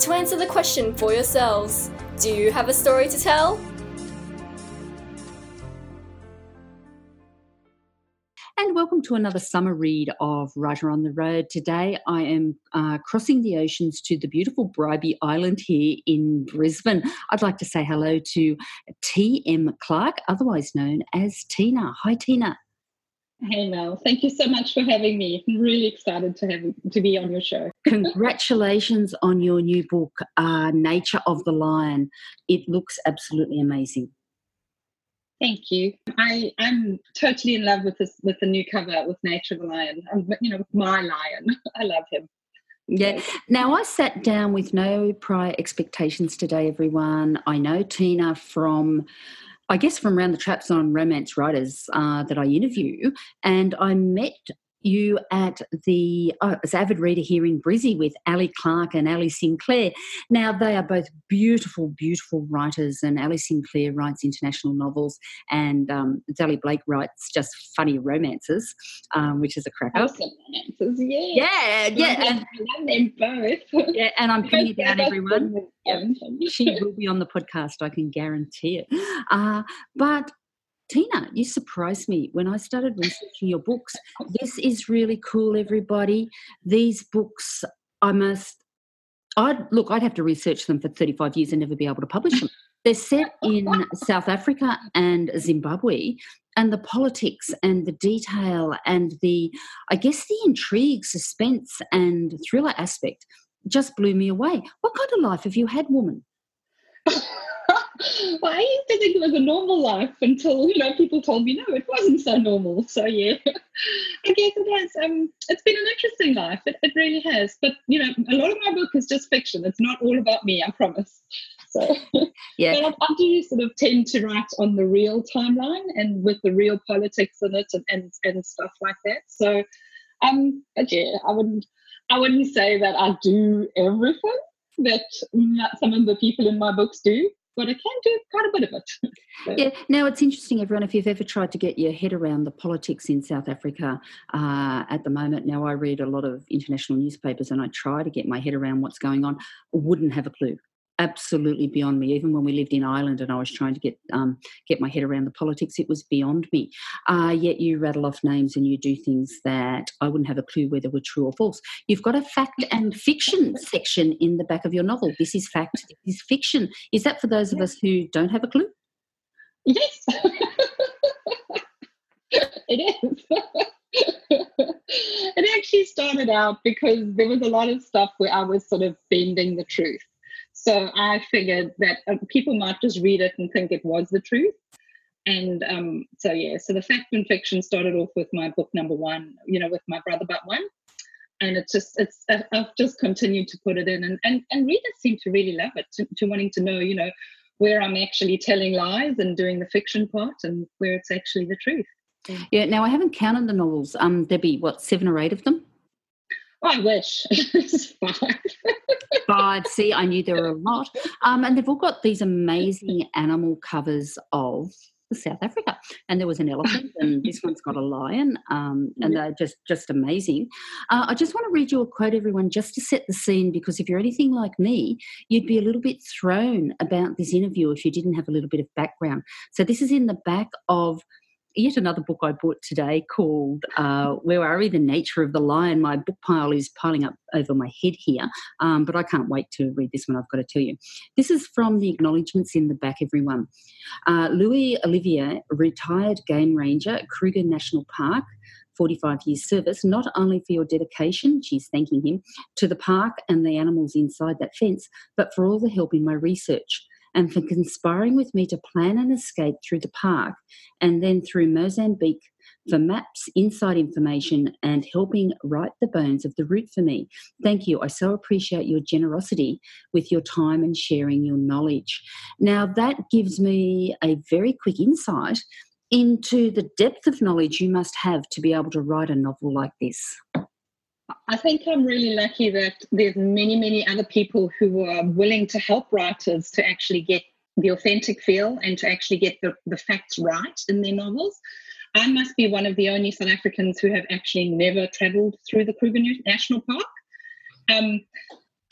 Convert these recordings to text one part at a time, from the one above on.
to answer the question for yourselves Do you have a story to tell? And welcome to another summer read of Writer on the Road. Today I am uh, crossing the oceans to the beautiful Bribie Island here in Brisbane. I'd like to say hello to T.M. Clark, otherwise known as Tina. Hi, Tina. Hey Mel, thank you so much for having me. I'm really excited to have to be on your show. Congratulations on your new book, uh, Nature of the Lion. It looks absolutely amazing. Thank you. I I'm totally in love with this with the new cover with Nature of the Lion. I'm, you know, my lion. I love him. Yeah. Now I sat down with no prior expectations today, everyone. I know Tina from I guess from around the traps on romance writers uh, that I interview, and I met you at the oh, as avid reader here in Brizzy with Ali Clark and Ali Sinclair. Now they are both beautiful, beautiful writers, and Ali Sinclair writes international novels, and um, Sally Blake writes just funny romances, um, which is a cracker. Awesome romances, yeah, yeah, yeah. And, I love them both. Yeah, and I'm putting it down, everyone. she will be on the podcast, I can guarantee it. Uh, but Tina, you surprised me when I started researching your books. This is really cool, everybody. These books, I must, I'd look, I'd have to research them for 35 years and never be able to publish them. They're set in South Africa and Zimbabwe, and the politics and the detail and the, I guess, the intrigue, suspense, and thriller aspect just blew me away. What kind of life have you had, woman? Well, I used to think it was a normal life until you know people told me no, it wasn't so normal. So yeah, I guess it has. Um, it's been an interesting life. It, it really has. But you know, a lot of my book is just fiction. It's not all about me. I promise. So yeah, but I, I, do sort of tend to write on the real timeline and with the real politics in it and and, and stuff like that. So um, but yeah, I wouldn't I wouldn't say that I do everything that some of the people in my books do but I can do quite a bit of it. Yeah. Now it's interesting, everyone. If you've ever tried to get your head around the politics in South Africa uh, at the moment, now I read a lot of international newspapers and I try to get my head around what's going on. Wouldn't have a clue absolutely beyond me. Even when we lived in Ireland and I was trying to get um, get my head around the politics, it was beyond me. Uh, yet you rattle off names and you do things that I wouldn't have a clue whether were true or false. You've got a fact and fiction section in the back of your novel. This is fact, this is fiction. Is that for those of us who don't have a clue? Yes, it is. it actually started out because there was a lot of stuff where I was sort of bending the truth. So I figured that uh, people might just read it and think it was the truth. And um, so, yeah, so the fact and fiction started off with my book number one, you know, with my brother but one. And it's just, it's, uh, I've just continued to put it in. And, and, and readers seem to really love it, to, to wanting to know, you know, where I'm actually telling lies and doing the fiction part and where it's actually the truth. Yeah, now I haven't counted the novels. Um, there'd be what seven or eight of them. I wish. five. five. See, I knew there were a lot. Um, and they've all got these amazing animal covers of South Africa, and there was an elephant, and this one's got a lion, um, and they're just just amazing. Uh, I just want to read you a quote, everyone, just to set the scene, because if you're anything like me, you'd be a little bit thrown about this interview if you didn't have a little bit of background. So this is in the back of yet another book I bought today called uh, Where Are We? The Nature of the Lion. My book pile is piling up over my head here, um, but I can't wait to read this one, I've got to tell you. This is from the acknowledgements in the back, everyone. Uh, Louis Olivier, retired game ranger, Kruger National Park. 45 years service, not only for your dedication, she's thanking him, to the park and the animals inside that fence, but for all the help in my research and for conspiring with me to plan an escape through the park and then through Mozambique for maps, inside information, and helping write the bones of the route for me. Thank you. I so appreciate your generosity with your time and sharing your knowledge. Now, that gives me a very quick insight into the depth of knowledge you must have to be able to write a novel like this. I think I'm really lucky that there's many, many other people who are willing to help writers to actually get the authentic feel and to actually get the, the facts right in their novels. I must be one of the only South Africans who have actually never traveled through the Kruger National Park. Um,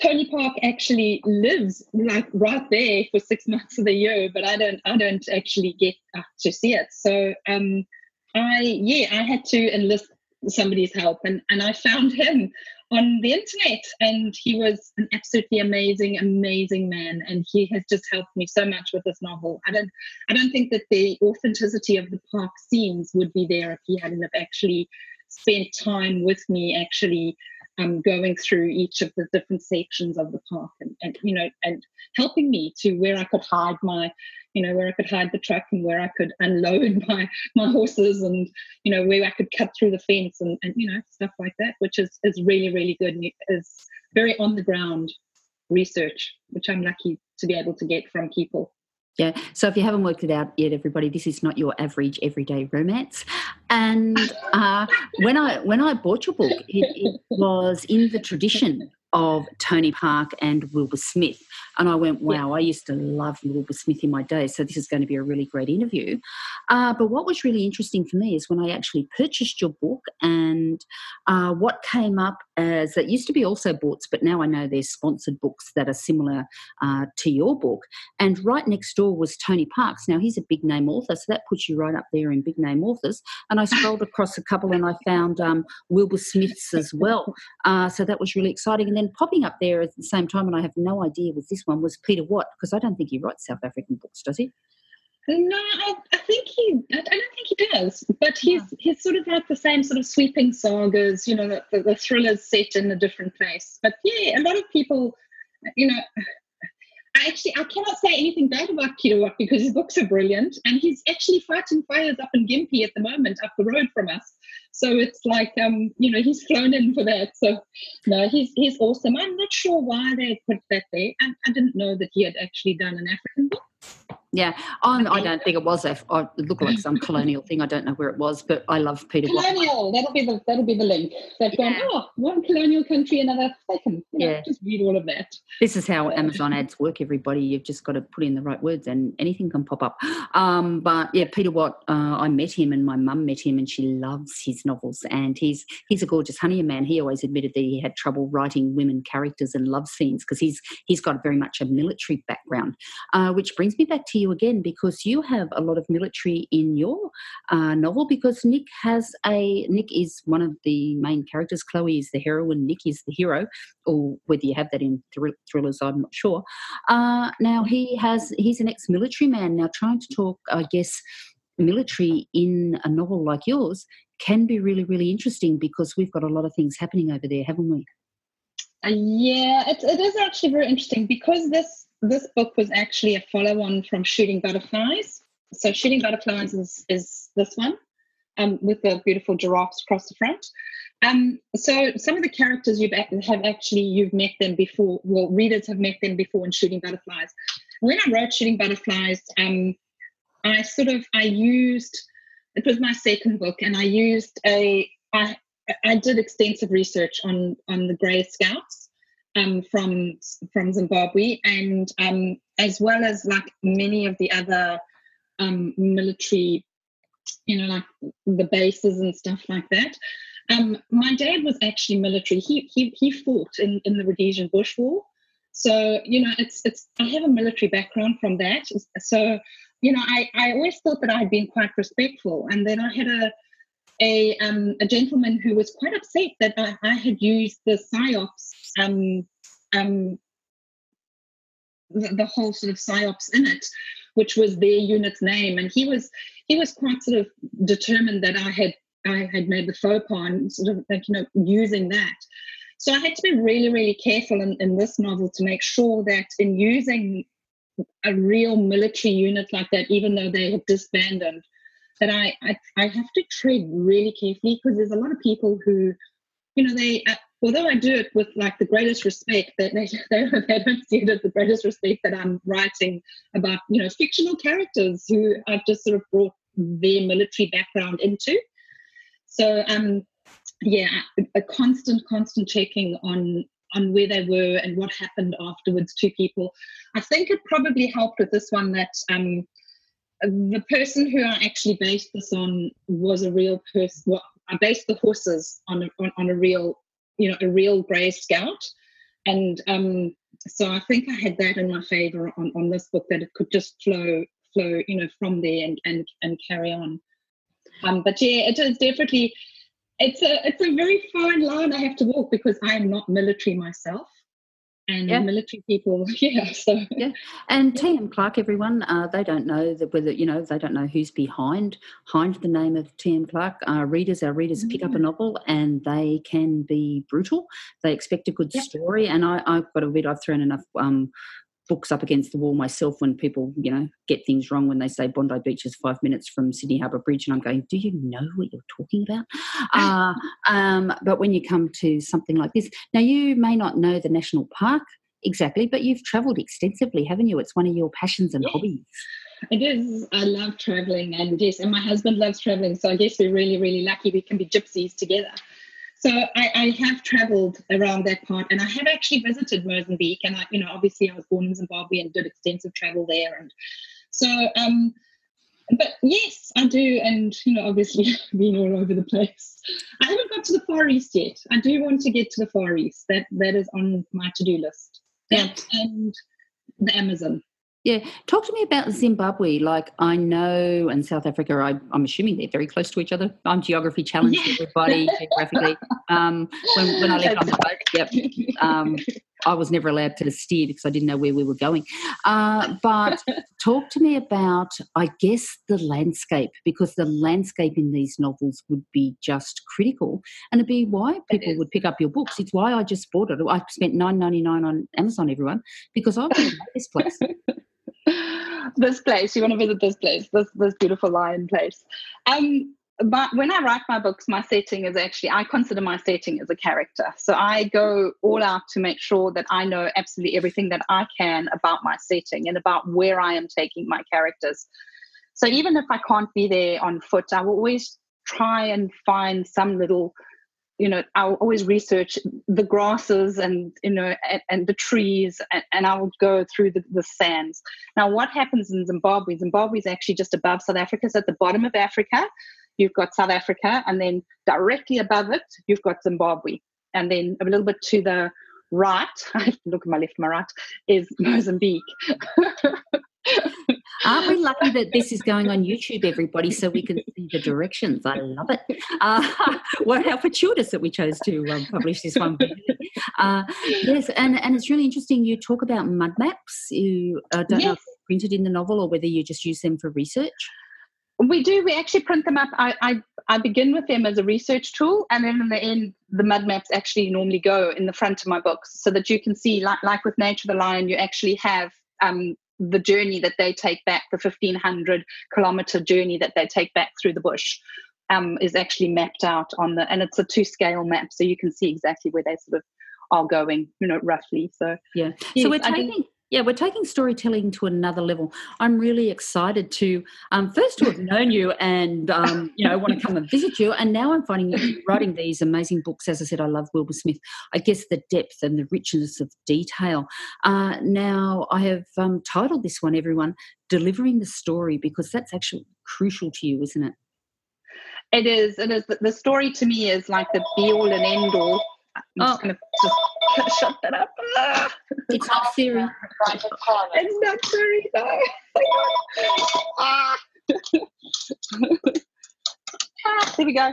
Tony Park actually lives like right there for six months of the year, but I don't I don't actually get to see it. So um, I yeah I had to enlist somebody's help and and I found him on the internet and he was an absolutely amazing amazing man and he has just helped me so much with this novel. I don't i don't think that the authenticity of the park scenes would be there if he hadn't have actually spent time with me actually um, going through each of the different sections of the park and, and you know and helping me to where I could hide my you know where I could hide the truck and where I could unload my my horses and you know where I could cut through the fence and, and you know stuff like that which is is really really good and is very on the ground research which I'm lucky to be able to get from people yeah. So if you haven't worked it out yet, everybody, this is not your average everyday romance. And uh, when I when I bought your book, it, it was in the tradition of Tony Park and Wilbur Smith. And I went, wow, I used to love Wilbur Smith in my day, so this is going to be a really great interview. Uh, but what was really interesting for me is when I actually purchased your book and uh, what came up as that used to be also books, but now I know there's sponsored books that are similar uh, to your book. And right next door was Tony Parks. Now he's a big name author, so that puts you right up there in big name authors. And I scrolled across a couple and I found um, Wilbur Smith's as well. Uh, so that was really exciting. And then popping up there at the same time, and I have no idea was this one, was Peter Watt, because I don't think he writes South African books, does he? No, I, I think he. I don't think he does. But he's yeah. he's sort of like the same sort of sweeping sagas. You know, the, the, the thrillers set in a different place. But yeah, a lot of people, you know, Actually I cannot say anything bad about Peter because his books are brilliant, and he's actually fighting fires up in Gympie at the moment, up the road from us. So it's like um, you know, he's flown in for that. So no, he's he's awesome. I'm not sure why they put that there. I, I didn't know that he had actually done an African book. Yeah, I don't think it was. A, I look like some colonial thing. I don't know where it was, but I love Peter. Colonial. That'll be the that'll be the link. They've yeah. gone. Oh, one colonial country, another. They can you know, yeah. just read all of that. This is how Amazon ads work. Everybody, you've just got to put in the right words, and anything can pop up. Um, but yeah, Peter Watt. Uh, I met him, and my mum met him, and she loves his novels. And he's he's a gorgeous honey man. He always admitted that he had trouble writing women characters and love scenes because he's he's got very much a military background. Uh, which brings me back to you again because you have a lot of military in your uh, novel because Nick has a Nick is one of the main characters. Chloe is the heroine. Nick is the hero, or whether you have that in thr- thrillers, I'm not sure. Uh, now he has he's an ex-military man. Now trying to talk, I guess, military in a novel like yours can be really really interesting because we've got a lot of things happening over there, haven't we? Uh, yeah, it, it is actually very interesting because this this book was actually a follow-on from Shooting Butterflies. So Shooting Butterflies is, is this one um, with the beautiful giraffes across the front. Um, so some of the characters you've have actually you've met them before. Well, readers have met them before in Shooting Butterflies. When I wrote Shooting Butterflies, um, I sort of I used it was my second book, and I used a I I did extensive research on on the Grey Scouts um, from from Zimbabwe, and um, as well as like many of the other um, military, you know, like the bases and stuff like that. Um, my dad was actually military. He he he fought in, in the Rhodesian Bush War. So you know, it's it's I have a military background from that. So you know, I I always thought that I had been quite respectful, and then I had a a, um, a gentleman who was quite upset that I, I had used the psyops, um, um, the, the, whole sort of psyops in it, which was their unit's name, and he was he was quite sort of determined that I had I had made the faux pas and sort of like you know using that. So I had to be really really careful in, in this novel to make sure that in using a real military unit like that, even though they had disbanded that I, I, I have to tread really carefully because there's a lot of people who, you know, they uh, although I do it with like the greatest respect, that they, they, they don't see it as the greatest respect that I'm writing about, you know, fictional characters who I've just sort of brought their military background into. So um yeah, a constant, constant checking on on where they were and what happened afterwards to people. I think it probably helped with this one that um, the person who I actually based this on was a real person. Well, I based the horses on a, on, on a real, you know, a real grey scout, and um, so I think I had that in my favour on, on this book that it could just flow flow, you know, from there and and and carry on. Um, but yeah, it is definitely it's a it's a very fine line I have to walk because I am not military myself. And yeah. military people, yeah. So yeah, and T.M. Clark, everyone, uh, they don't know that whether you know they don't know who's behind behind the name of T.M. Clark. Our readers, our readers pick up a mm. novel and they can be brutal. They expect a good yeah. story, and I, have got to admit, I've thrown enough um, books up against the wall myself when people, you know, get things wrong when they say Bondi Beach is five minutes from Sydney Harbour Bridge, and I'm going, do you know what you're talking about? Uh, um, but when you come to something like this, now you may not know the national park exactly, but you've travelled extensively, haven't you? It's one of your passions and hobbies. It is. I love traveling, and yes, and my husband loves traveling. So I guess we're really, really lucky we can be gypsies together. So I, I have traveled around that part and I have actually visited Mozambique. And I, you know, obviously I was born in Zimbabwe and did extensive travel there. And so, um, but yes, I do. And, you know, obviously being all over the place. I haven't got to the Far East yet. I do want to get to the Far East. That That is on my to do list. That and the Amazon. Yeah, talk to me about Zimbabwe. Like I know, and South Africa. I, am assuming they're very close to each other. I'm geography challenged yeah. everybody geographically. Um, when, when I left on the boat, yep, um, I was never allowed to steer because I didn't know where we were going. Uh, but talk to me about, I guess, the landscape because the landscape in these novels would be just critical, and it'd be why people would pick up your books. It's why I just bought it. I spent nine ninety nine on Amazon, everyone, because I want to know this place this place you want to visit this place this this beautiful lion place. Um but when i write my books my setting is actually i consider my setting as a character. So i go all out to make sure that i know absolutely everything that i can about my setting and about where i am taking my characters. So even if i can't be there on foot i will always try and find some little you know i'll always research the grasses and you know and, and the trees and, and, i will go through the, the sands. Now what happens in zimbabwe? Zimbabwe is actually just above south africa. It's at the bottom of africa you've got south africa and then directly above it you've got zimbabwe. And then a little bit to the right i have to look at my left my right is mozambique Aren't we lucky that this is going on YouTube, everybody, so we can see the directions? I love it. Uh, well, how fortuitous that we chose to um, publish this one. Uh, yes, and, and it's really interesting. You talk about mud maps. You uh, don't yes. know if they're printed in the novel or whether you just use them for research. We do. We actually print them up. I, I, I begin with them as a research tool, and then in the end, the mud maps actually normally go in the front of my books, so that you can see, like like with Nature the Lion, you actually have um, the journey that they take back, the 1500 kilometer journey that they take back through the bush, um, is actually mapped out on the, and it's a two scale map, so you can see exactly where they sort of are going, you know, roughly. So yeah, yes, so we're taking yeah, we're taking storytelling to another level. I'm really excited to um, first to have known you and um, you know want to come and visit you, and now I'm finding you writing these amazing books. As I said, I love Wilbur Smith. I guess the depth and the richness of detail. Uh, now I have um, titled this one, everyone, "Delivering the Story," because that's actually crucial to you, isn't it? It is. It is. The story to me is like the be all and end all I'm oh. just going to just shut that up. Ah. It's not Siri. It's not Siri. Ah. ah, there we go.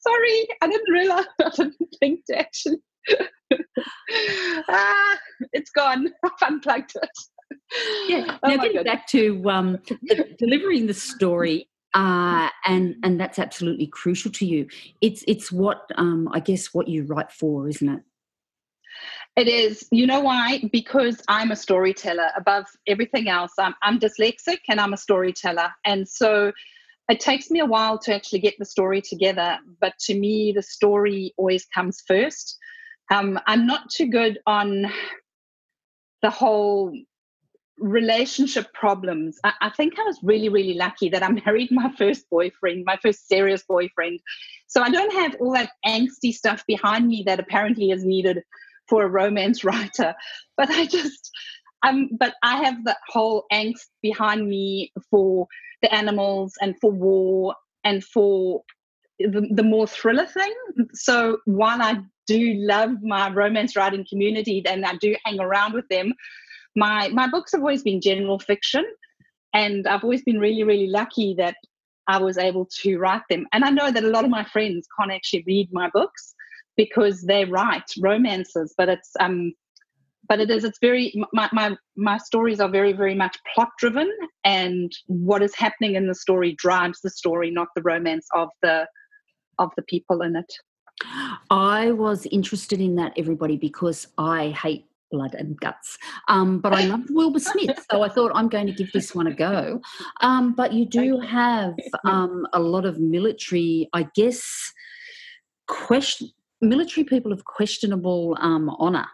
Sorry, I didn't realize. I didn't think to actually. ah, it's gone. I've unplugged it. Yeah. Oh now, getting goodness. back to um, delivering the story uh, and and that's absolutely crucial to you. It's it's what um, I guess what you write for, isn't it? It is. You know why? Because I'm a storyteller. Above everything else, I'm I'm dyslexic and I'm a storyteller, and so it takes me a while to actually get the story together, but to me, the story always comes first. Um, I'm not too good on the whole relationship problems. I, I, think I was really, really lucky that I married my first boyfriend, my first serious boyfriend. So I don't have all that angsty stuff behind me that apparently is needed for a romance writer. But I just, um, but I have the whole angst behind me for the animals and for war and for the, the more thriller thing. So while I do love my romance writing community and I do hang around with them, my my books have always been general fiction, and I've always been really really lucky that I was able to write them. And I know that a lot of my friends can't actually read my books because they write romances, but it's um but it is it's very my, my my stories are very very much plot driven and what is happening in the story drives the story not the romance of the of the people in it i was interested in that everybody because i hate blood and guts. Um, but I loved Wilbur Smith, so I thought I'm going to give this one a go. Um, but you do have um, a lot of military, I guess, question military people of questionable um, honour,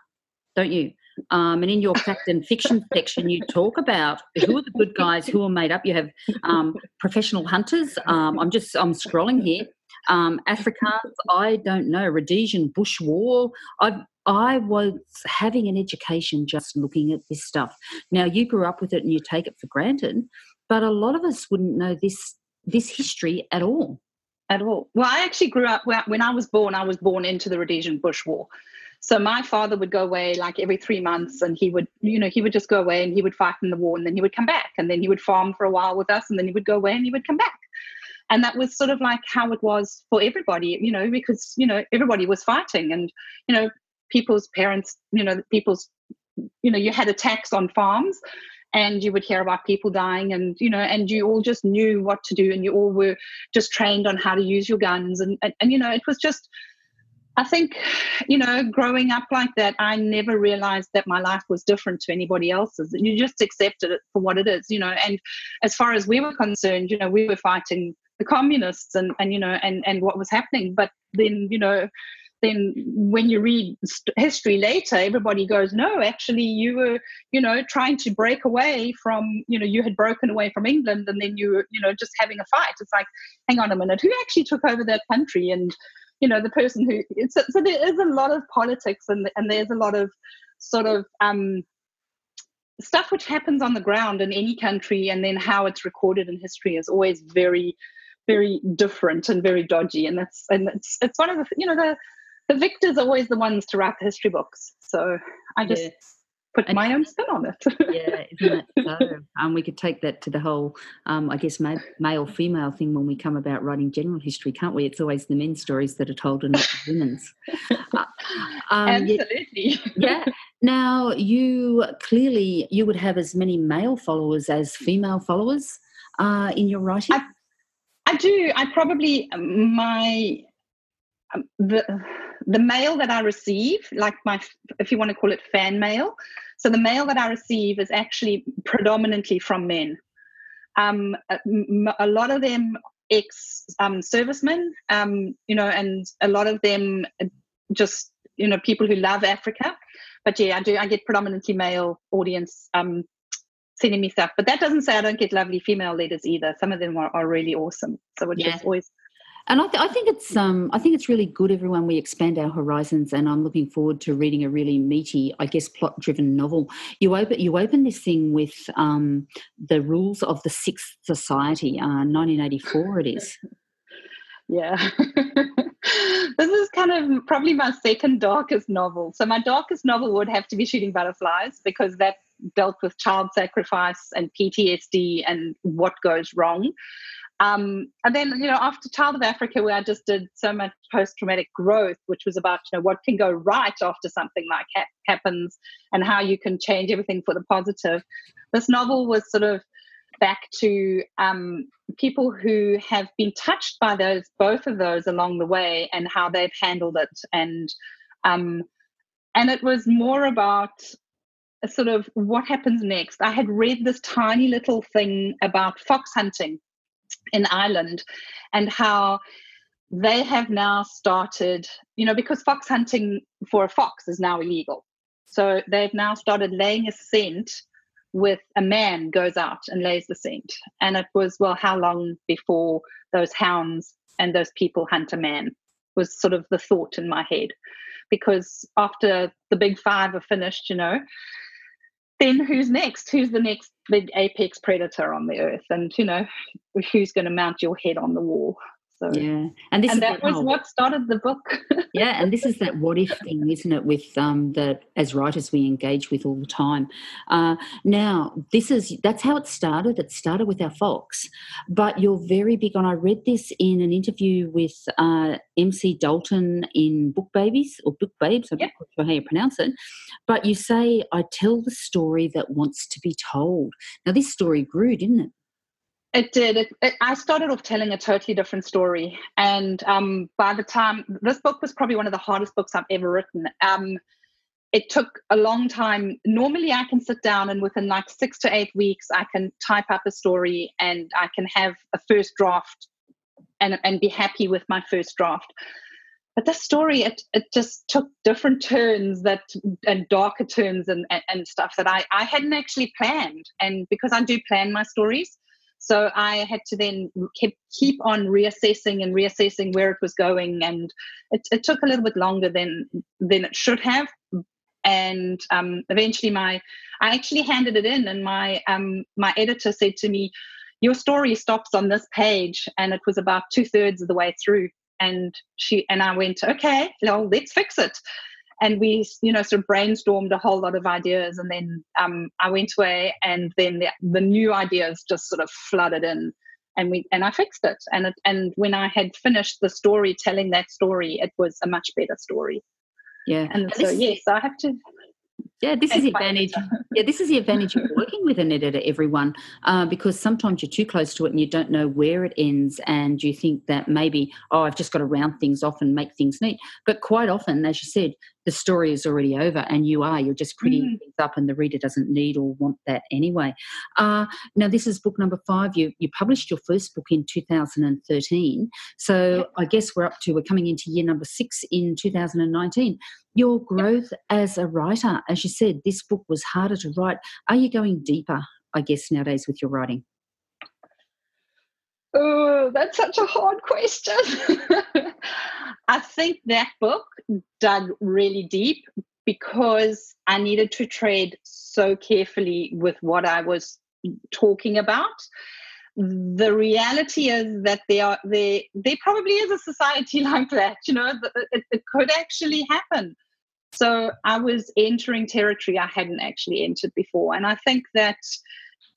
don't you? Um, and in your fact and fiction section, you talk about who are the good guys, who are made up. You have um, professional hunters. Um, I'm just I'm scrolling here. Um, Afrikaans, I don't know. Rhodesian Bush War. I I was having an education just looking at this stuff. Now you grew up with it and you take it for granted, but a lot of us wouldn't know this this history at all. At all. Well, I actually grew up when I was born. I was born into the Rhodesian Bush War. So my father would go away like every three months, and he would, you know, he would just go away and he would fight in the war, and then he would come back, and then he would farm for a while with us, and then he would go away and he would come back. And that was sort of like how it was for everybody, you know, because you know everybody was fighting, and you know people's parents, you know, people's, you know, you had attacks on farms, and you would hear about people dying and you know and you all just knew what to do and you all were just trained on how to use your guns and and, and you know it was just I think, you know, growing up like that, I never realized that my life was different to anybody else's. You just accepted it for what it is, you know. And as far as we were concerned, you know, we were fighting the communists and, and you know, and, and what was happening. But then, you know, then when you read history later everybody goes no actually you were you know trying to break away from you know you had broken away from england and then you were you know just having a fight. It's like hang on a minute who actually took over that country? And you know the person who so, so there is a lot of politics and and there's a lot of sort of um, stuff which happens on the ground in any country and then how it's recorded in history is always very very different and very dodgy. And that's and it's it's one of the you know the the victors are always the ones to write the history books so i just yeah put and, my own spin on it. yeah, isn't it so? Um, we could take that to the whole, um, I guess, male female thing when we come about writing general history, can't we? It's always the men's stories that are told and not the women's. Uh, um, Absolutely. Yeah. Now, you clearly you would have as many male followers as female followers uh, in your writing. I, I do. I probably my um, the the mail that I receive, like my, if you want to call it fan mail, so the mail that I receive is actually predominantly from men. Um, a, a, lot of them ex um, servicemen, um, you know, and a lot of them just you know people who love Africa. But yeah, I do. I get predominantly male audience um, sending me stuff. But that doesn't say I don't get lovely female letters either. Some of them are, are really awesome. So it's yeah. just always and I, th- I, think it's um, I think it's really good. Everyone, we expand our horizons, and I'm looking forward to reading a really meaty, I guess, plot-driven novel. You open you open this thing with um, the rules of the Sixth Society, uh, 1984. It is. Yeah. this is kind of probably my second darkest novel. So my darkest novel would have to be Shooting Butterflies because that dealt with child sacrifice and PTSD and what goes wrong. Um, and then, you know, after Child of Africa, where I just did so much post traumatic growth, which was about, you know, what can go right after something like ha- happens and how you can change everything for the positive. This novel was sort of back to um, people who have been touched by those, both of those along the way and how they've handled it. And, um, and it was more about sort of what happens next. I had read this tiny little thing about fox hunting in Ireland, and how they have now started, you know, because fox hunting for a fox is now illegal. So they've now started laying a scent with a man goes out and lays the scent. And it was, well, how long before those hounds and those people hunt a man was sort of the thought in my head. Because after the big five are finished, you know, then who's next? Who's the next big apex predator on the earth? And, you know, who's going to mount your head on the wall? So yeah, and this and that was what started the book. yeah, and this is that what if thing, isn't it? With um, that as writers we engage with all the time. Uh, now this is that's how it started. It started with our fox, but you're very big on. I read this in an interview with uh, MC Dalton in Book Babies or Book Babes. I'm yep. not sure how you pronounce it, but you say I tell the story that wants to be told. Now this story grew, didn't it? It did. It, it, I started off telling a totally different story, and um, by the time this book was probably one of the hardest books I've ever written. Um, it took a long time. Normally, I can sit down and within like six to eight weeks, I can type up a story and I can have a first draft and and be happy with my first draft. But this story, it it just took different turns that and darker turns and, and, and stuff that I I hadn't actually planned. And because I do plan my stories so I had to then keep, keep on reassessing and reassessing where it was going, and it, it took a little bit longer than than it should have. And um, eventually, my I actually handed it in, and my um, my editor said to me, "Your story stops on this page," and it was about two thirds of the way through. And she and I went, "Okay, well, let's fix it." And we you know sort of brainstormed a whole lot of ideas and then um, i went away and then the, the new ideas just sort of flooded in and we and i fixed it and it, and when i had finished the story telling that story it was a much better story yeah and, and so yes i have to yeah, this is the advantage. yeah, this is the advantage of working with an editor, everyone, uh, because sometimes you're too close to it and you don't know where it ends, and you think that maybe, oh, I've just got to round things off and make things neat. But quite often, as you said, the story is already over and you are you're just prettying mm. things up and the reader doesn't need or want that anyway. Uh, now this is book number five. You you published your first book in 2013 so i guess we're up to we're coming into year number six in 2019 your growth as a writer as you said this book was harder to write. Are you going deeper i guess nowadays with your writing Oh, that's such a hard question. I think that book dug really deep because I needed to tread so carefully with what I was talking about. The reality is that there are there there probably is a society like that. You know, it, it could actually happen. So I was entering territory I hadn't actually entered before, and I think that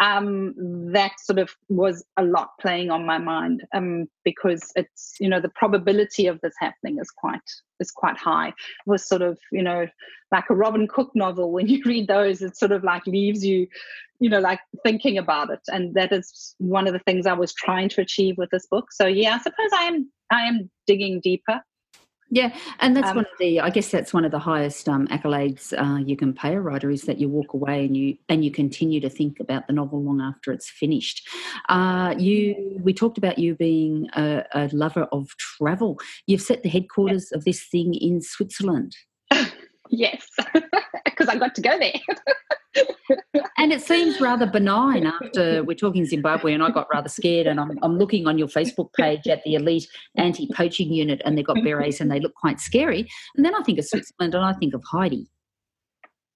um, that sort of was a lot playing on my mind um, because it's you know the probability of this happening is quite is quite high. It was sort of you know like a Robin Cook novel. When you read those, it sort of like leaves you, you know, like thinking about it, and that is one of the things I was trying to achieve with this book. So yeah, I suppose I am I am digging deeper yeah, and that's um, one of the. I guess that's one of the highest um, accolades uh, you can pay a writer is that you walk away and you and you continue to think about the novel long after it's finished. Uh, you, we talked about you being a, a lover of travel. You've set the headquarters yeah. of this thing in Switzerland. yes, because I got to go there. and it seems rather benign after we're talking Zimbabwe, and I got rather scared. And I'm, I'm looking on your Facebook page at the elite anti poaching unit, and they've got berets and they look quite scary. And then I think of Switzerland and I think of Heidi.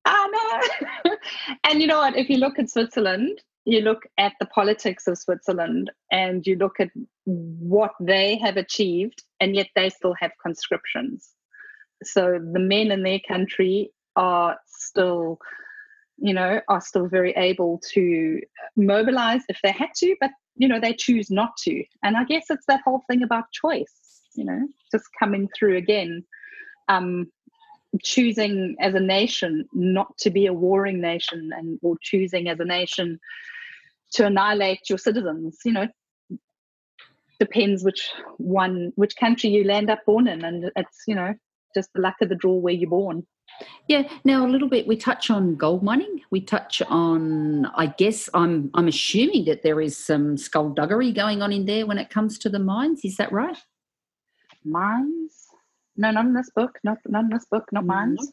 I know. and you know what? If you look at Switzerland, you look at the politics of Switzerland and you look at what they have achieved, and yet they still have conscriptions. So the men in their country are still you know, are still very able to mobilize if they had to, but, you know, they choose not to. And I guess it's that whole thing about choice, you know, just coming through again. Um, choosing as a nation not to be a warring nation and or choosing as a nation to annihilate your citizens you know depends which one which country you land up born in and it's you know just the luck of the draw where you're born Yeah. Now a little bit. We touch on gold mining. We touch on. I guess I'm. I'm assuming that there is some skullduggery going on in there when it comes to the mines. Is that right? Mines? No, not in this book. Not not in this book. Not mines.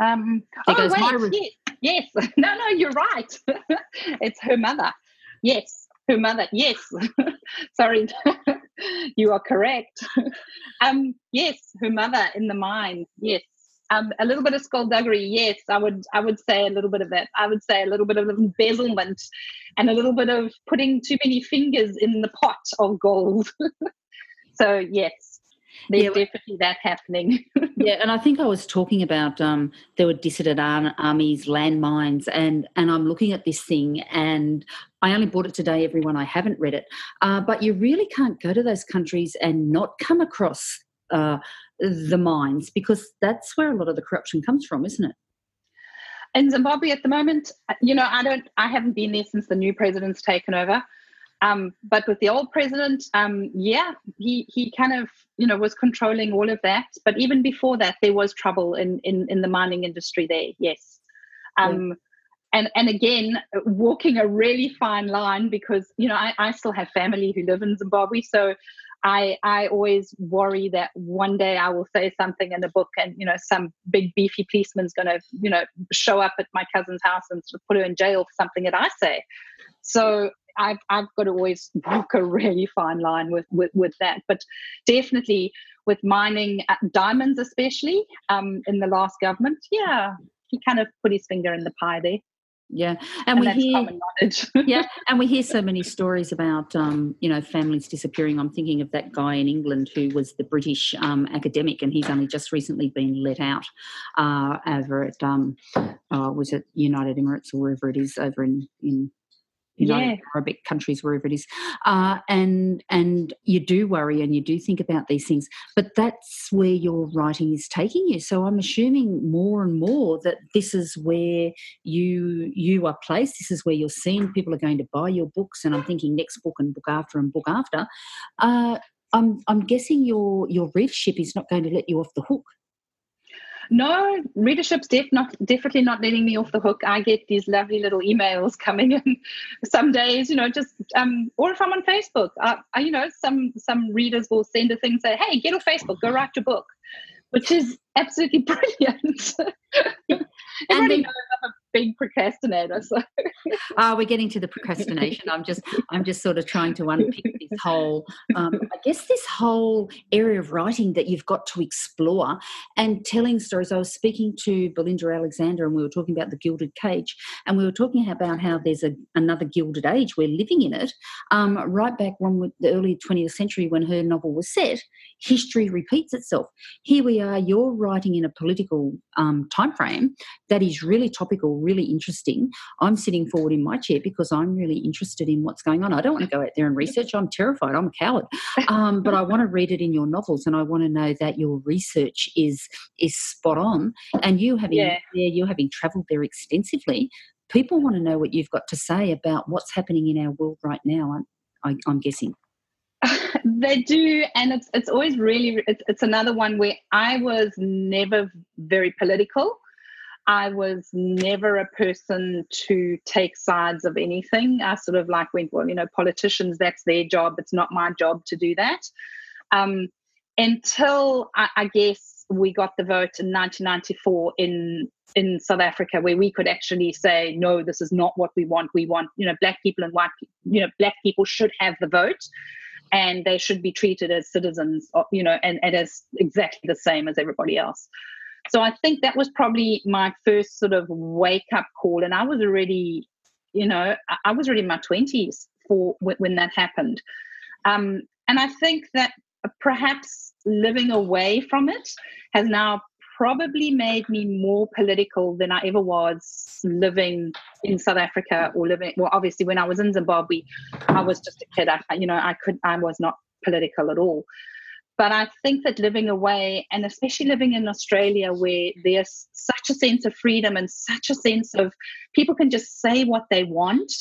Um, There oh goes wait, re- yes, yes. No, no, you're right. it's her mother. Yes, her mother. Yes. Sorry, you are correct. um, yes, her mother in the mine. Yes. Um, a little bit of skullduggery. Yes, I would. I would say a little bit of that. I would say a little bit of embezzlement, and a little bit of putting too many fingers in the pot of gold. so yes, there's Yeah, definitely that happening. yeah, and I think I was talking about um, there were dissident ar- armies, landmines, and and I'm looking at this thing, and I only bought it today. Everyone, I haven't read it, uh, but you really can't go to those countries and not come across uh, the mines because that's where a lot of the corruption comes from, isn't it? in Zimbabwe at the moment, you know, I don't, I haven't been there since the new president's taken over. Um, but with the old president, um, yeah, he he kind of you know was controlling all of that. But even before that, there was trouble in in, in the mining industry there. Yes, um, and and again, walking a really fine line because you know I, I still have family who live in Zimbabwe, so I I always worry that one day I will say something in the book and you know some big beefy policeman's going to you know show up at my cousin's house and put her in jail for something that I say. So I've I've got to always walk a really fine line with with, with that. But definitely with mining uh, diamonds, especially um, in the last government, yeah, he kind of put his finger in the pie there, Yeah, and, and, we hear yeah, and we hear so many stories about um, you know families disappearing. I'm thinking of that guy in England who was the British um, academic, and he's only just recently been let out uh, over at um, uh, was it United Emirates or wherever it is over in in United Yeah. Arabic countries, wherever it is, uh, and and you do worry and you do think about these things, but that's where your writing is taking you. So I'm assuming more and more that this is where you you are placed. This is where you're seen. People are going to buy your books, and I'm thinking next book and book after and book after. Uh, I'm I'm guessing your your readership is not going to let you off the hook. No, readership's def- not, definitely not letting me off the hook. I get these lovely little emails coming in some days, you know, just um, or if I'm on Facebook, uh, I, you know, some some readers will send a thing say, "Hey, get on Facebook, go write your book," which is absolutely brilliant. Everybody then- knows I'm a big procrastinator, so Ah, we're getting to the procrastination. I'm just, I'm just sort of trying to unpick this whole, um, I guess, this whole area of writing that you've got to explore and telling stories. I was speaking to Belinda Alexander, and we were talking about the Gilded Cage, and we were talking about how there's a, another Gilded Age. We're living in it. Um, right back when with the early 20th century, when her novel was set, history repeats itself. Here we are. You're writing in a political um, time frame that is really topical, really interesting. I'm sitting forward in my chair because I'm really interested in what's going on. I don't want to go out there and research. I'm terrified. I'm a coward. Um, but I want to read it in your novels, and I want to know that your research is is spot on. And you having Yeah. there, you having travelled there extensively, people want to know what you've got to say about what's happening in our world right now. I'm, I, I'm guessing. they do, and it's it's always really it's, it's another one where I was never very political. I was never a person to take sides of anything. I sort of like went, well, you know, politicians, that's their job. It's not my job to do that. Um, until I, I guess we got the vote in 1994 in in South Africa, where we could actually say, no, this is not what we want. We want, you know, black people and white, you know, black people should have the vote, and they should be treated as citizens, you know, and, and as exactly the same as everybody else. So I think that was probably my first sort of wake up call, and I was already, you know, I- was already in my twenties for when that happened, um, and I think that perhaps living away from it has now probably made me more political than I ever was living in South Africa or living. Well, obviously, when I was in Zimbabwe, I was just a kid. I, you know, I could, I was not political at all. But I think that living away, and especially living in Australia, where there's such a sense of freedom and such a sense of people can just say what they want,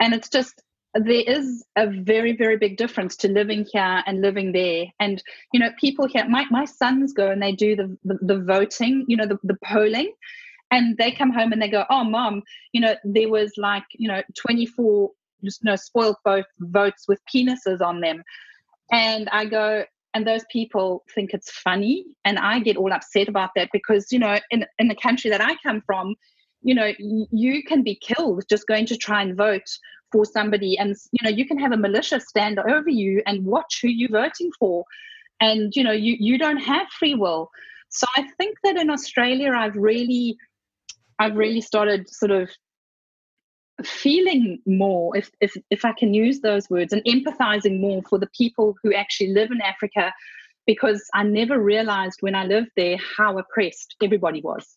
and it's just there is a very very big difference to living here and living there. And you know people here my, my sons go and they do the, the, the voting you know the, the polling and they come home and they go oh mom you know there was like you know 24 just you know spoiled both votes with penises on them. And i go and those people think it's funny and i get all upset about that because you know in, in the country that i come from you know you can be killed just going to try and vote for somebody and you know you can have a militia stand over you and watch who you're voting for. And you know you you don't have free will. So i think that in australia i've really i've really started sort of feeling more if if if i can use those words and empathizing more for the people who actually live in africa because i never realized when i lived there how oppressed everybody was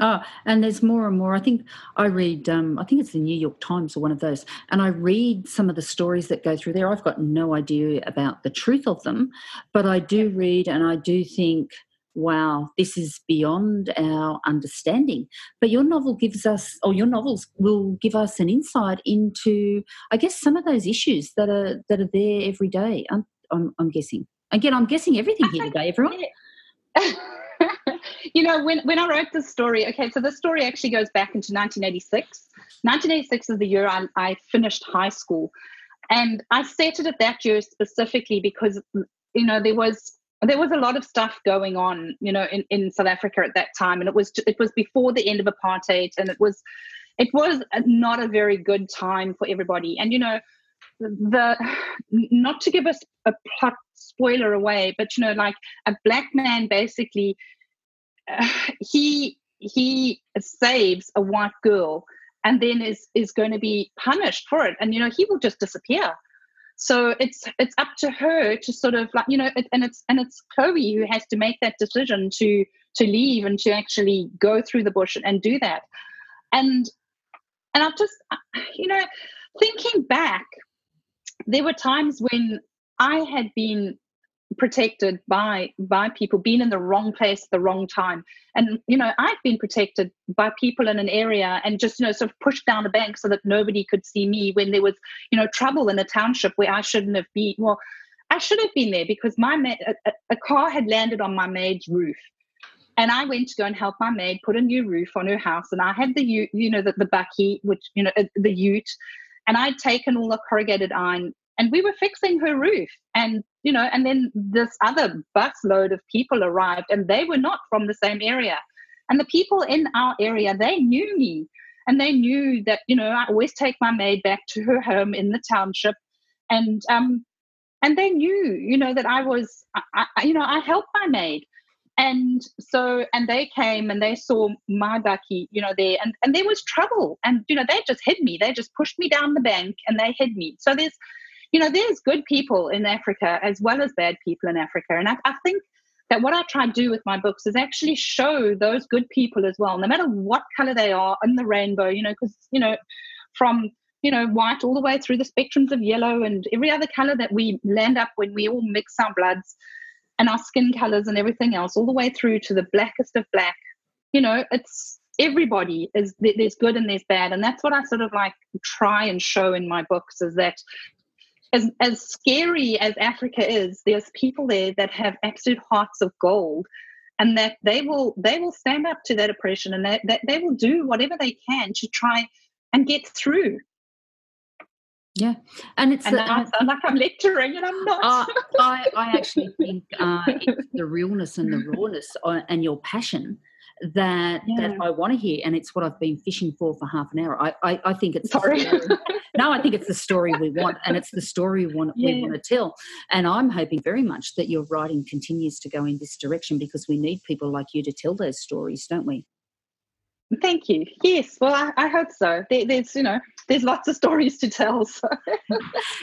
Oh, and there's more and more. I think I read, um, I think it's the New York Times or one of those, and I read some of the stories that go through there. I've got no idea about the truth of them, but I do read and I do think, wow, this is beyond our understanding. But your novel gives us, or your novels will give us an insight into, I guess, some of those issues that are that are there every day. I'm, I'm, I'm guessing. Again, I'm guessing everything here today, everyone. you know, when, when I wrote this story, okay, so this story actually goes back into 1986. 1986 is the year I, I finished high school. And I set it at that year specifically because, you know, there was there was a lot of stuff going on, you know, in, in South Africa at that time. And it was it was before the end of apartheid and it was it was not a very good time for everybody. And you know, the not to give us a plot spoiler away, but you know, like a black man basically he he saves a white girl and then is is going to be punished for it. And you know he will just disappear. So it's it's up to her to sort of like you know it, and it's and it's chloe who has to make that decision to to leave and to actually go through the bush and do that. And and i've just you know thinking back there were times when i had been protected by by people being in the wrong place at the wrong time and you know i've been protected by people in an area and just you know sort of pushed down the bank so that nobody could see me when there was you know trouble in a township where i shouldn't have been well i should have been there because my ma- a, a car had landed on my maid's roof and I went to go and help my maid put a new roof on her house. And I had the, you know, the, the bakkie, which, you know, uh, the ute. And I'd taken all the corrugated iron and we were fixing her roof. And you know and then this other busload of people arrived and they were not from the same area. And the people in our area they knew me. And they knew that you know i always take my maid back to her home in the township. And um and they knew you know that i was I, I, you know i helped my maid. And so and they came and they saw my bakkie you know there. And and there was trouble. And you know they just hid me. They just pushed me down the bank and they hid me. So there's you know, there's good people in Africa as well as bad people in Africa. And I, I think that what I try to do with my books is actually show those good people as well, no matter what color they are in the rainbow, you know, because, you know, from, you know, white all the way through the spectrums of yellow and every other color that we land up when we all mix our bloods and our skin colors and everything else, all the way through to the blackest of black, you know, it's everybody is there's good and there's bad and that's what i sort of like try and show in my books is that as as scary as Africa is, there's people there that have absolute hearts of gold, and that they will they will stand up to that oppression, and that, that they will do whatever they can to try and get through. Yeah, and it's and the, I sound like I'm lecturing, and I'm not. Uh, I I actually think uh, it's the realness and the rawness uh, and your passion that yeah. that I want to hear, and it's what I've been fishing for for half an hour. I I, I think it's sorry. no, I think it's the story we want, and it's the story we want, yeah. we want to tell. And I'm hoping very much that your writing continues to go in this direction because we need people like you to tell those stories, don't we? Thank you. Yes, well, I, I hope so. There, there's, you know, there's lots of stories to tell. So.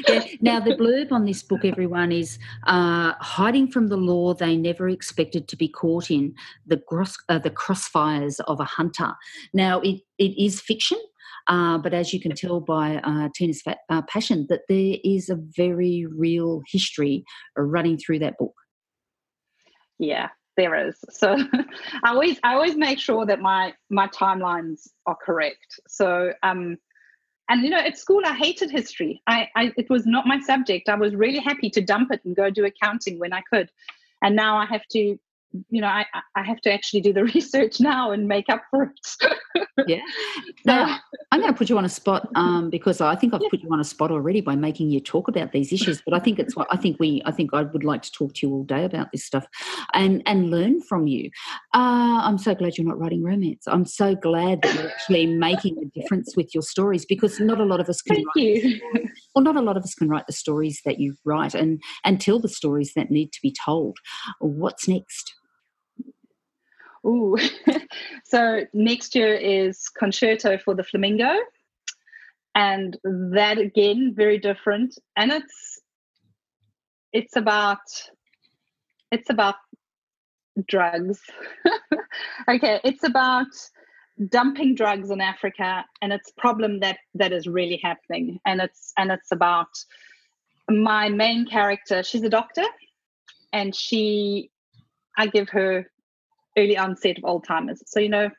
yeah. Now, the blurb on this book, everyone, is uh, hiding from the law they never expected to be caught in the, gross, uh, the crossfires of a hunter. Now, it, it is fiction. Uh, but as you can tell by uh, Tina's fa- uh, passion, that there is a very real history running through that book. Yeah, there is. So I always I always make sure that my my timelines are correct. So um and you know, at school I hated history. I, I it was not my subject. I was really happy to dump it and go do accounting when I could. And now I have to you know, I, I have to actually do the research now and make up for it. yeah. Now, I'm going to put you on a spot um, because I think I've yeah. put you on a spot already by making you talk about these issues. But I think it's what I think we, I think I would like to talk to you all day about this stuff and, and learn from you. Uh, I'm so glad you're not writing romance. I'm so glad that you're actually making a difference with your stories because not a lot of us can Thank write. You. Well, not a lot of us can write the stories that you write and, and tell the stories that need to be told. What's next? Ooh. so next year is Concerto for the Flamingo. And that again, very different. And it's it's about it's about drugs. okay, it's about dumping drugs in Africa and it's problem that that is really happening. And it's and it's about my main character, she's a doctor and she I give her early onset of Alzheimer's. So, you know,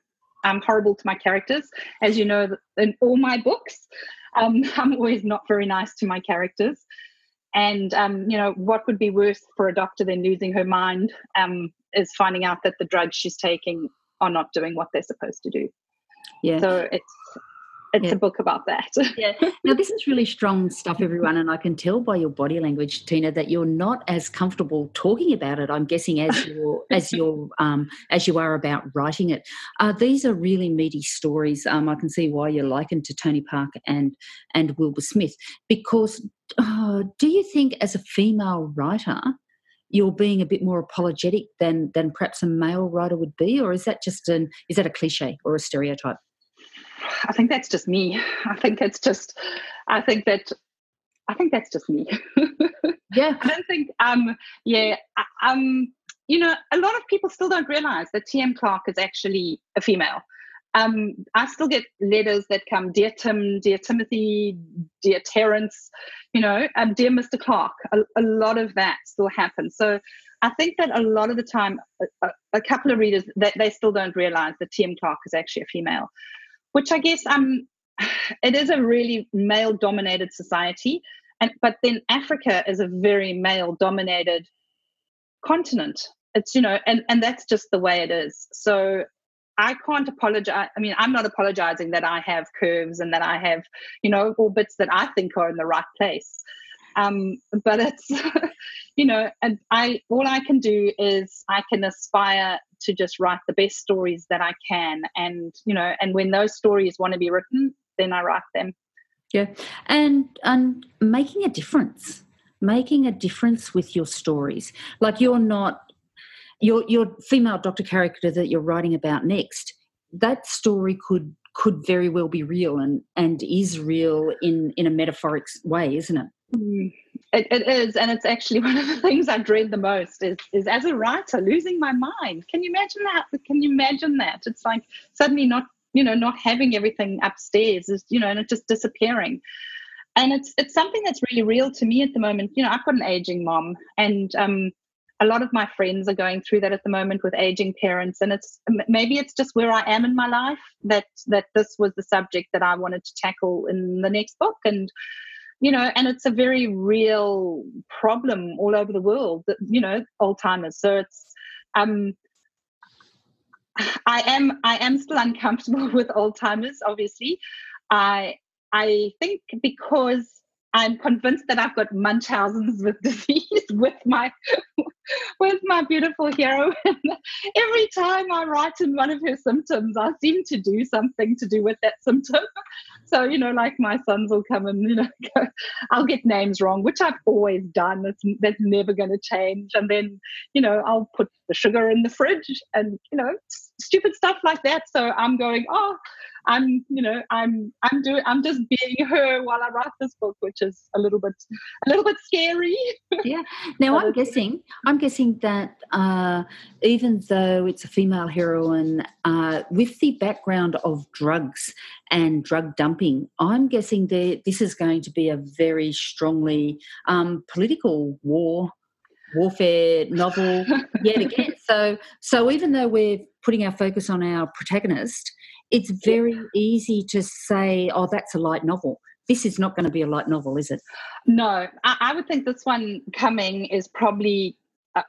I'm horrible to my characters. As you know, in all my books, um, I'm always not very nice to my characters. And, um, you know, what would be worse for a doctor than losing her mind um, is finding out that the drugs she's taking are not doing what they're supposed to do. Yeah. So it's it's yeah. a book about that. yeah. Now this is really strong stuff, everyone, and I can tell by your body language, Tina, that you're not as comfortable talking about it. I'm guessing as you're as you're um, as you are about writing it. Uh, these are really meaty stories. Um, I can see why you're likened to Tony Parker and and Wilbur Smith because. Uh, do you think, as a female writer, you're being a bit more apologetic than than perhaps a male writer would be, or is that just an is that a cliche or a stereotype? I think that's just me. I think it's just, I think that, I think that's just me. yeah. I don't think, um, yeah, I, um, you know, a lot of people still don't realize that TM Clark is actually a female. Um, I still get letters that come, dear Tim, dear Timothy, dear Terence, you know, um, dear Mr. Clark. A, a, lot of that still happens. So I think that a lot of the time, a, a couple of readers that they still don't realize that TM Clark is actually a female which I guess um, it is a really male dominated society. And, but then Africa is a very male dominated continent. It's, you know, and, and that's just the way it is. So I can't apologize. I mean, I'm not apologizing that I have curves and that I have, you know, all bits that I think are in the right place. Um, but it's, you know, and I all I can do is I can aspire to just write the best stories that I can, and you know, and when those stories want to be written, then I write them. Yeah, and and making a difference, making a difference with your stories. Like you're not your your female doctor character that you're writing about next. That story could could very well be real and and is real in in a metaphoric way, isn't it? Mm, it, it is, and it's actually one of the things I dread the most. Is is as a writer losing my mind. Can you imagine that? Can you imagine that? It's like suddenly not, you know, not having everything upstairs is, you know, and it just disappearing. And it's it's something that's really real to me at the moment. You know, I've got an aging mom, and um, a lot of my friends are going through that at the moment with aging parents and it's maybe it's just where i am in my life that that this was the subject that i wanted to tackle in the next book and you know, and it's a very real problem all over the world. That you know, Alzheimer's. So it's um, I am I am still uncomfortable with Alzheimer's. Obviously, I I think because I'm convinced that I've got Munchausen's with disease with my with my beautiful hero. Every time I write in one of her symptoms, I seem to do something to do with that symptom. So, you know, like my sons will come and, you know, go, I'll get names wrong, which I've always done. That's, that's never going to change. And then, you know, I'll put the sugar in the fridge and, you know, stupid stuff like that. So I'm going, oh, I'm, you know, I'm, I'm doing, I'm just being her while I write this book, which is a little bit, a little bit scary. Yeah. Now I'm guessing, I'm guessing that uh, even though it's a female heroine, uh, with the background of drugs and drug dumping, I'm guessing that this is going to be a very strongly um, political war warfare novel yet again. So, so even though we're putting our focus on our protagonist, it's very easy to say, "Oh, that's a light novel." This is not going to be a light novel, is it? No, I, I would think this one coming is probably uh,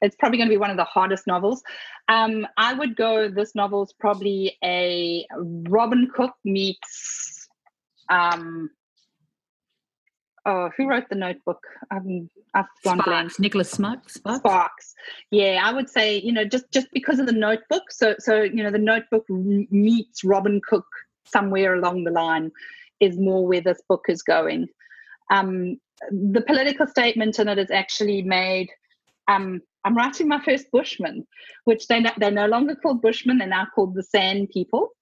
it's probably going to be one of the hardest novels. Um, I would go. This novel is probably a Robin Cook meets um, oh, who wrote the Notebook? Um, I've gone blank. Nicholas Sparks. Sparks. Sparks. Yeah, I would say you know just just because of the Notebook. So so you know the Notebook meets Robin Cook somewhere along the line is more where this book is going. Um, the political statement in it is actually made. Um, I'm writing my first Bushmen, which they they're no longer called Bushmen; they're now called the San People.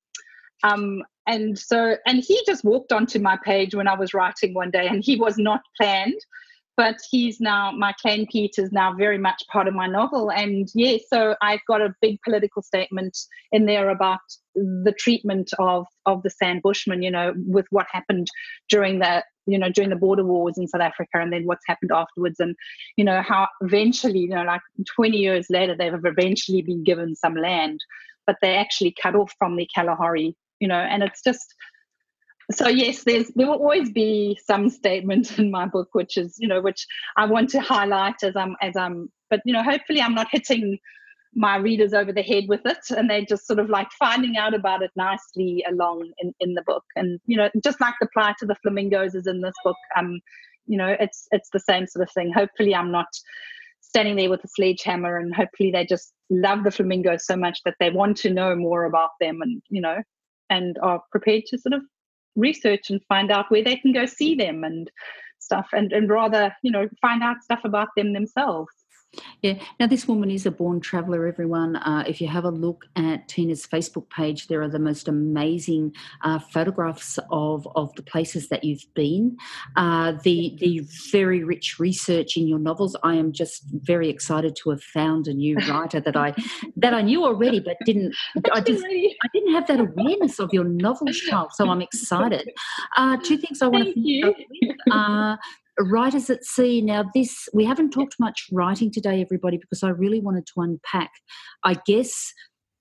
Um, and so, and he just walked onto my page when I was writing one day, and he was not planned, but he's now my clan Pete is now very much part of my novel. And yeah, so I've got a big political statement in there about the treatment of of the San Bushmen, you know, with what happened during the you know during the border wars in South Africa, and then what's happened afterwards, and you know how eventually, you know, like 20 years later, they've eventually been given some land, but they actually cut off from the Kalahari you know, and it's just so yes, there's there will always be some statement in my book which is, you know, which I want to highlight as I'm as I'm but you know, hopefully I'm not hitting my readers over the head with it and they're just sort of like finding out about it nicely along in, in the book. And you know just like the plight of the flamingos is in this book um you know it's it's the same sort of thing. Hopefully i'm not standing there with a sledgehammer and hopefully they just love the flamingos so much that they want to know more about them and you know and are prepared to sort of research and find out where they can go see them and stuff and, and rather you know find out stuff about them themselves yeah. Now, this woman is a born traveller, everyone. Uh, if you have a look at Tina's Facebook page, there are the most amazing uh, photographs of, of the places that you've been. Uh, the, the very rich research in your novels. I am just very excited to have found a new writer that I that I knew already, but didn't. I just I didn't have that awareness of your novels. So I'm excited. Uh, two things I want to Thank to with. Writers at Sea. Now, this, we haven't talked much writing today, everybody, because I really wanted to unpack, I guess,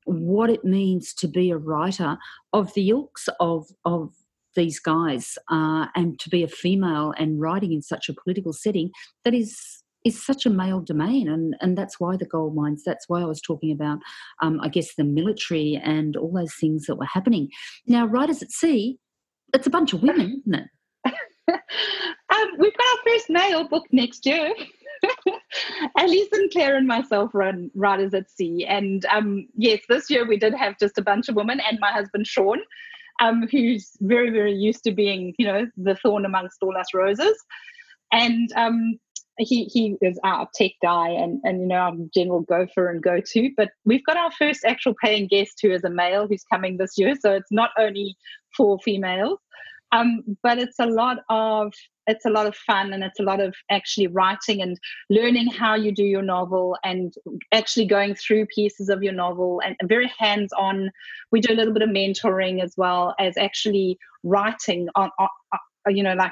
what it means to be a writer of the ilks of, of these guys uh, and to be a female and writing in such a political setting that is is such a male domain. And and that's why the gold mines that's why i was talking about um, i guess the military and all those things that were happening. Now writers at sea it's a bunch of women isn't it um, we've got our first male book next year. Ellie Sinclair and myself run Writers at Sea. And um, yes, this year we did have just a bunch of women and my husband, Sean, um, who's very, very used to being, you know, the thorn amongst all us roses. And um, he he is our tech guy and and you know our general gopher and go to but we've got our first actual paying guest who is a male who's coming this year so it's not only for females um, but it's a lot of it's a lot of fun and it's a lot of actually writing and learning how you do your novel and actually going through pieces of your novel and very hands on. We do a little bit of mentoring as well as actually writing on, on you know like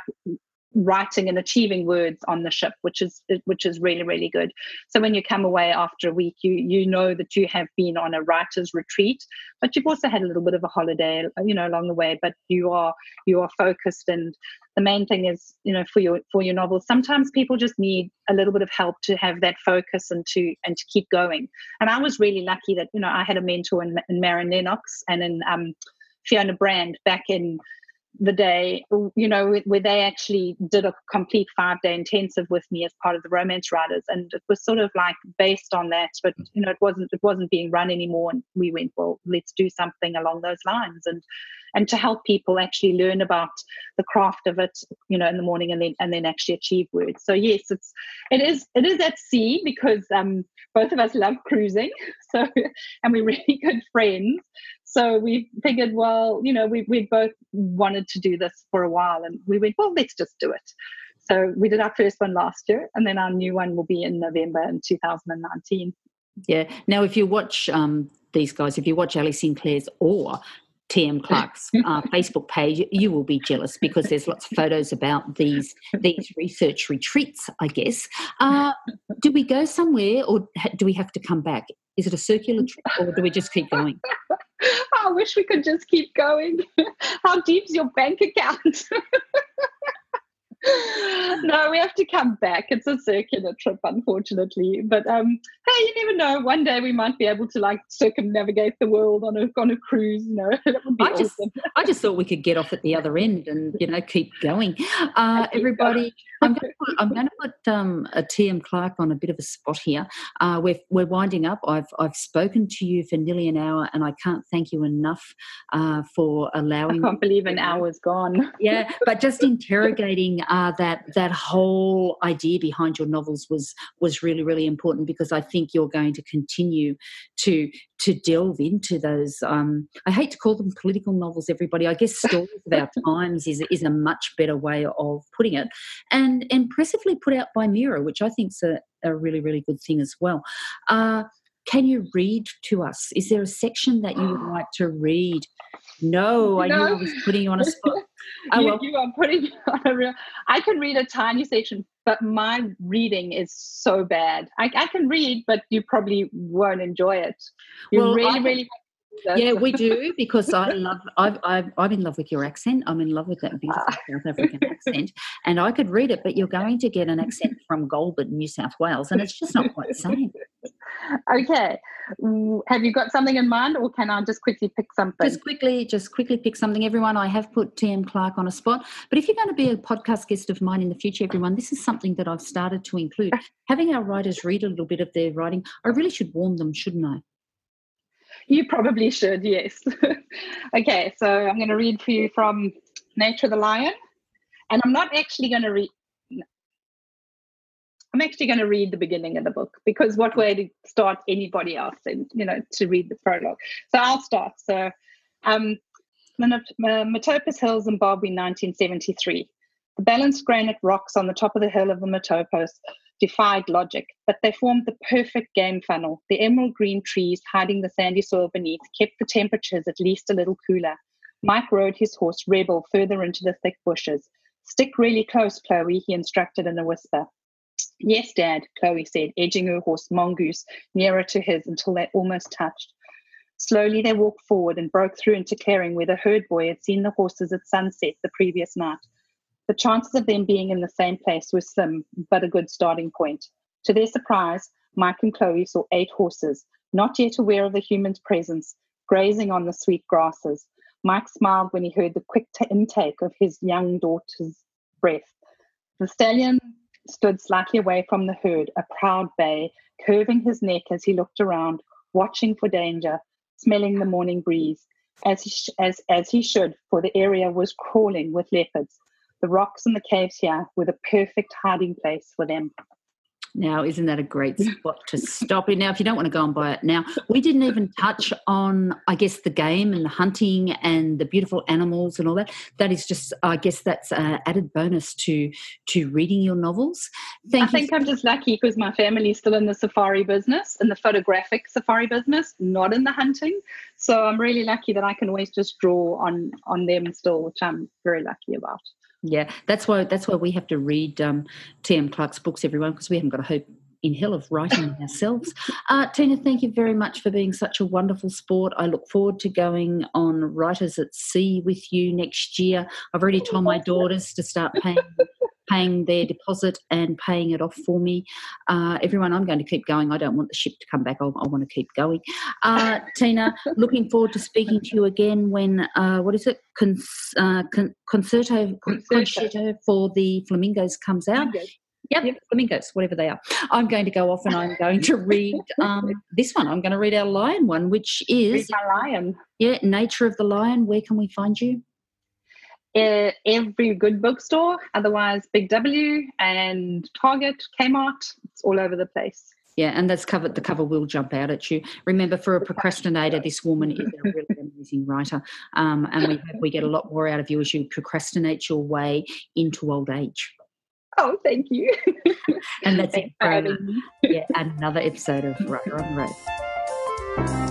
writing and achieving words on the ship which is which is really really good. So when you come away after a week you you know that you have been on a writer's retreat but you've also had a little bit of a holiday you know along the way but you are you are focused. And the main thing is you know for your for your novel sometimes people just need a little bit of help to have that focus and to and to keep going. And i was really lucky that you know i had a mentor in, in Marion Lennox and in um, Fiona Brand back in the day, you know, where they actually did a complete five day intensive with me as part of the romance writers. And it was sort of like based on that, but you know, it wasn't it wasn't being run anymore. And we went, well, let's do something along those lines and and to help people actually learn about the craft of it, you know, in the morning and then and then actually achieve words. So yes, it's it is it is at sea because um both of us love cruising. So and we're really good friends. So we figured, well, you know, we, we both wanted to do this for a while and we went, well, let's just do it. So we did our first one last year and then our new one will be in November in 2019. Yeah. Now, if you watch um, these guys, if you watch Ellie Sinclair's Or, TM Clark's uh, Facebook page, you will be jealous because there's lots of photos about these these research retreats. I guess. Uh, do we go somewhere, or do we have to come back? Is it a circular trip, or do we just keep going? I wish we could just keep going. How deep's your bank account? no, we have to come back. It's a circular trip, unfortunately. But um, hey, you never know. One day we might be able to like circumnavigate the world on a on a cruise. You know, that would be I just. I just thought we could get off at the other end and you know keep going. Uh, keep everybody, going. I'm going to put, I'm going to put um, a TM Clark on a bit of a spot here. Uh, we're we're winding up. I've I've spoken to you for nearly an hour, and I can't thank you enough uh, for allowing. I can't believe an hour's gone. yeah, but just interrogating uh, that that whole idea behind your novels was was really really important because I think you're going to continue to to delve into those. Um, I hate to call them political novels, everybody. I guess stories of our times is is a much better way of putting it, and impressively put out by Mira, which I think is a, a really really good thing as well. Uh, can you read to us? Is there a section that you would like to read? No, I No. knew I was putting you on a spot. Oh, you, well. you are putting on a real. I can read a tiny section, but my reading is so bad. I, I can read, but you probably won't enjoy it. You Well, really, really. Yeah, we do because I love. I've, I've, I'm in love with your accent. I'm in love with that beautiful ah. South African accent, and I could read it, but you're going to get an accent from Goulburn, New South Wales, and it's just not quite the same. Okay. Have you got something in mind, or can I just quickly pick something? Just quickly, just quickly pick something. Everyone, I have put TM Clark on a spot, but if you're going to be a podcast guest of mine in the future, everyone, this is something that I've started to include. Having our writers read a little bit of their writing, I really should warn them, shouldn't I? You probably should, yes. okay, so I'm going to read for you from Nature of the Lion. And I'm not actually going to read. I'm actually going to read the beginning of the book because what way to start anybody else and you know to read the prologue. So I'll start. So, um, Matopos Hill, Zimbabwe, 1973. The balanced granite rocks on the top of the hill of the Matopos defied logic, but they formed the perfect game funnel. The emerald green trees hiding the sandy soil beneath kept the temperatures at least a little cooler. Mike rode his horse Rebel further into the thick bushes. Stick really close, Chloe, he instructed in a whisper. Yes, Dad, Chloe said, edging her horse Mongoose nearer to his until they almost touched. Slowly they walked forward and broke through into clearing where the herd boy had seen the horses at sunset the previous night. The chances of them being in the same place were slim, but a good starting point. To their surprise, Mike and Chloe saw eight horses, not yet aware of the human's presence, grazing on the sweet grasses. Mike smiled when he heard the quick t- intake of his young daughter's breath. The stallion stood slightly away from the herd, a proud bay, curving his neck as he looked around, watching for danger, smelling the morning breeze, as he, sh- as, as he should, for the area was crawling with leopards. The rocks and the caves here were the perfect hiding place for them. Now, isn't that a great spot to stop in? Now, if you don't want to go and buy it now, we didn't even touch on, I guess, the game and the hunting and the beautiful animals and all that. That is just, I guess, that's an added bonus to to reading your novels. Thank I you. think I'm just lucky because my family's still in the safari business, in the photographic safari business, not in the hunting. So I'm really lucky that I can always just draw on on them still, which I'm very lucky about. Yeah, that's why that's why we have to read um, T.M. Clark's books, everyone, because we haven't got a hope in hell of writing ourselves. Uh, Tina, thank you very much for being such a wonderful sport. I look forward to going on Writers at Sea with you next year. I've already told my daughters to start paying paying their deposit and paying it off for me. Uh, everyone, I'm going to keep going. I don't want the ship to come back. I, I want to keep going. Uh, Tina, looking forward to speaking to you again when, uh, what is it? Uh, con- concerto, Concerto. concerto for the Flamingos comes out. Yep, Yep. flamingos, whatever they are. I'm going to go off and I'm going to read um, this one. I'm going to read our lion one, which Read is my lion. yeah, Nature of the Lion. Where can we find you? Uh, every good bookstore, otherwise Big W and Target, Kmart, it's all over the place. Yeah, and that's covered. The cover will jump out at you. Remember, for a procrastinator, this woman is a really amazing writer, um, and we we get a lot more out of you as you procrastinate your way into old age. Oh, thank you. And that's it for yeah, another episode of Writer on the Road.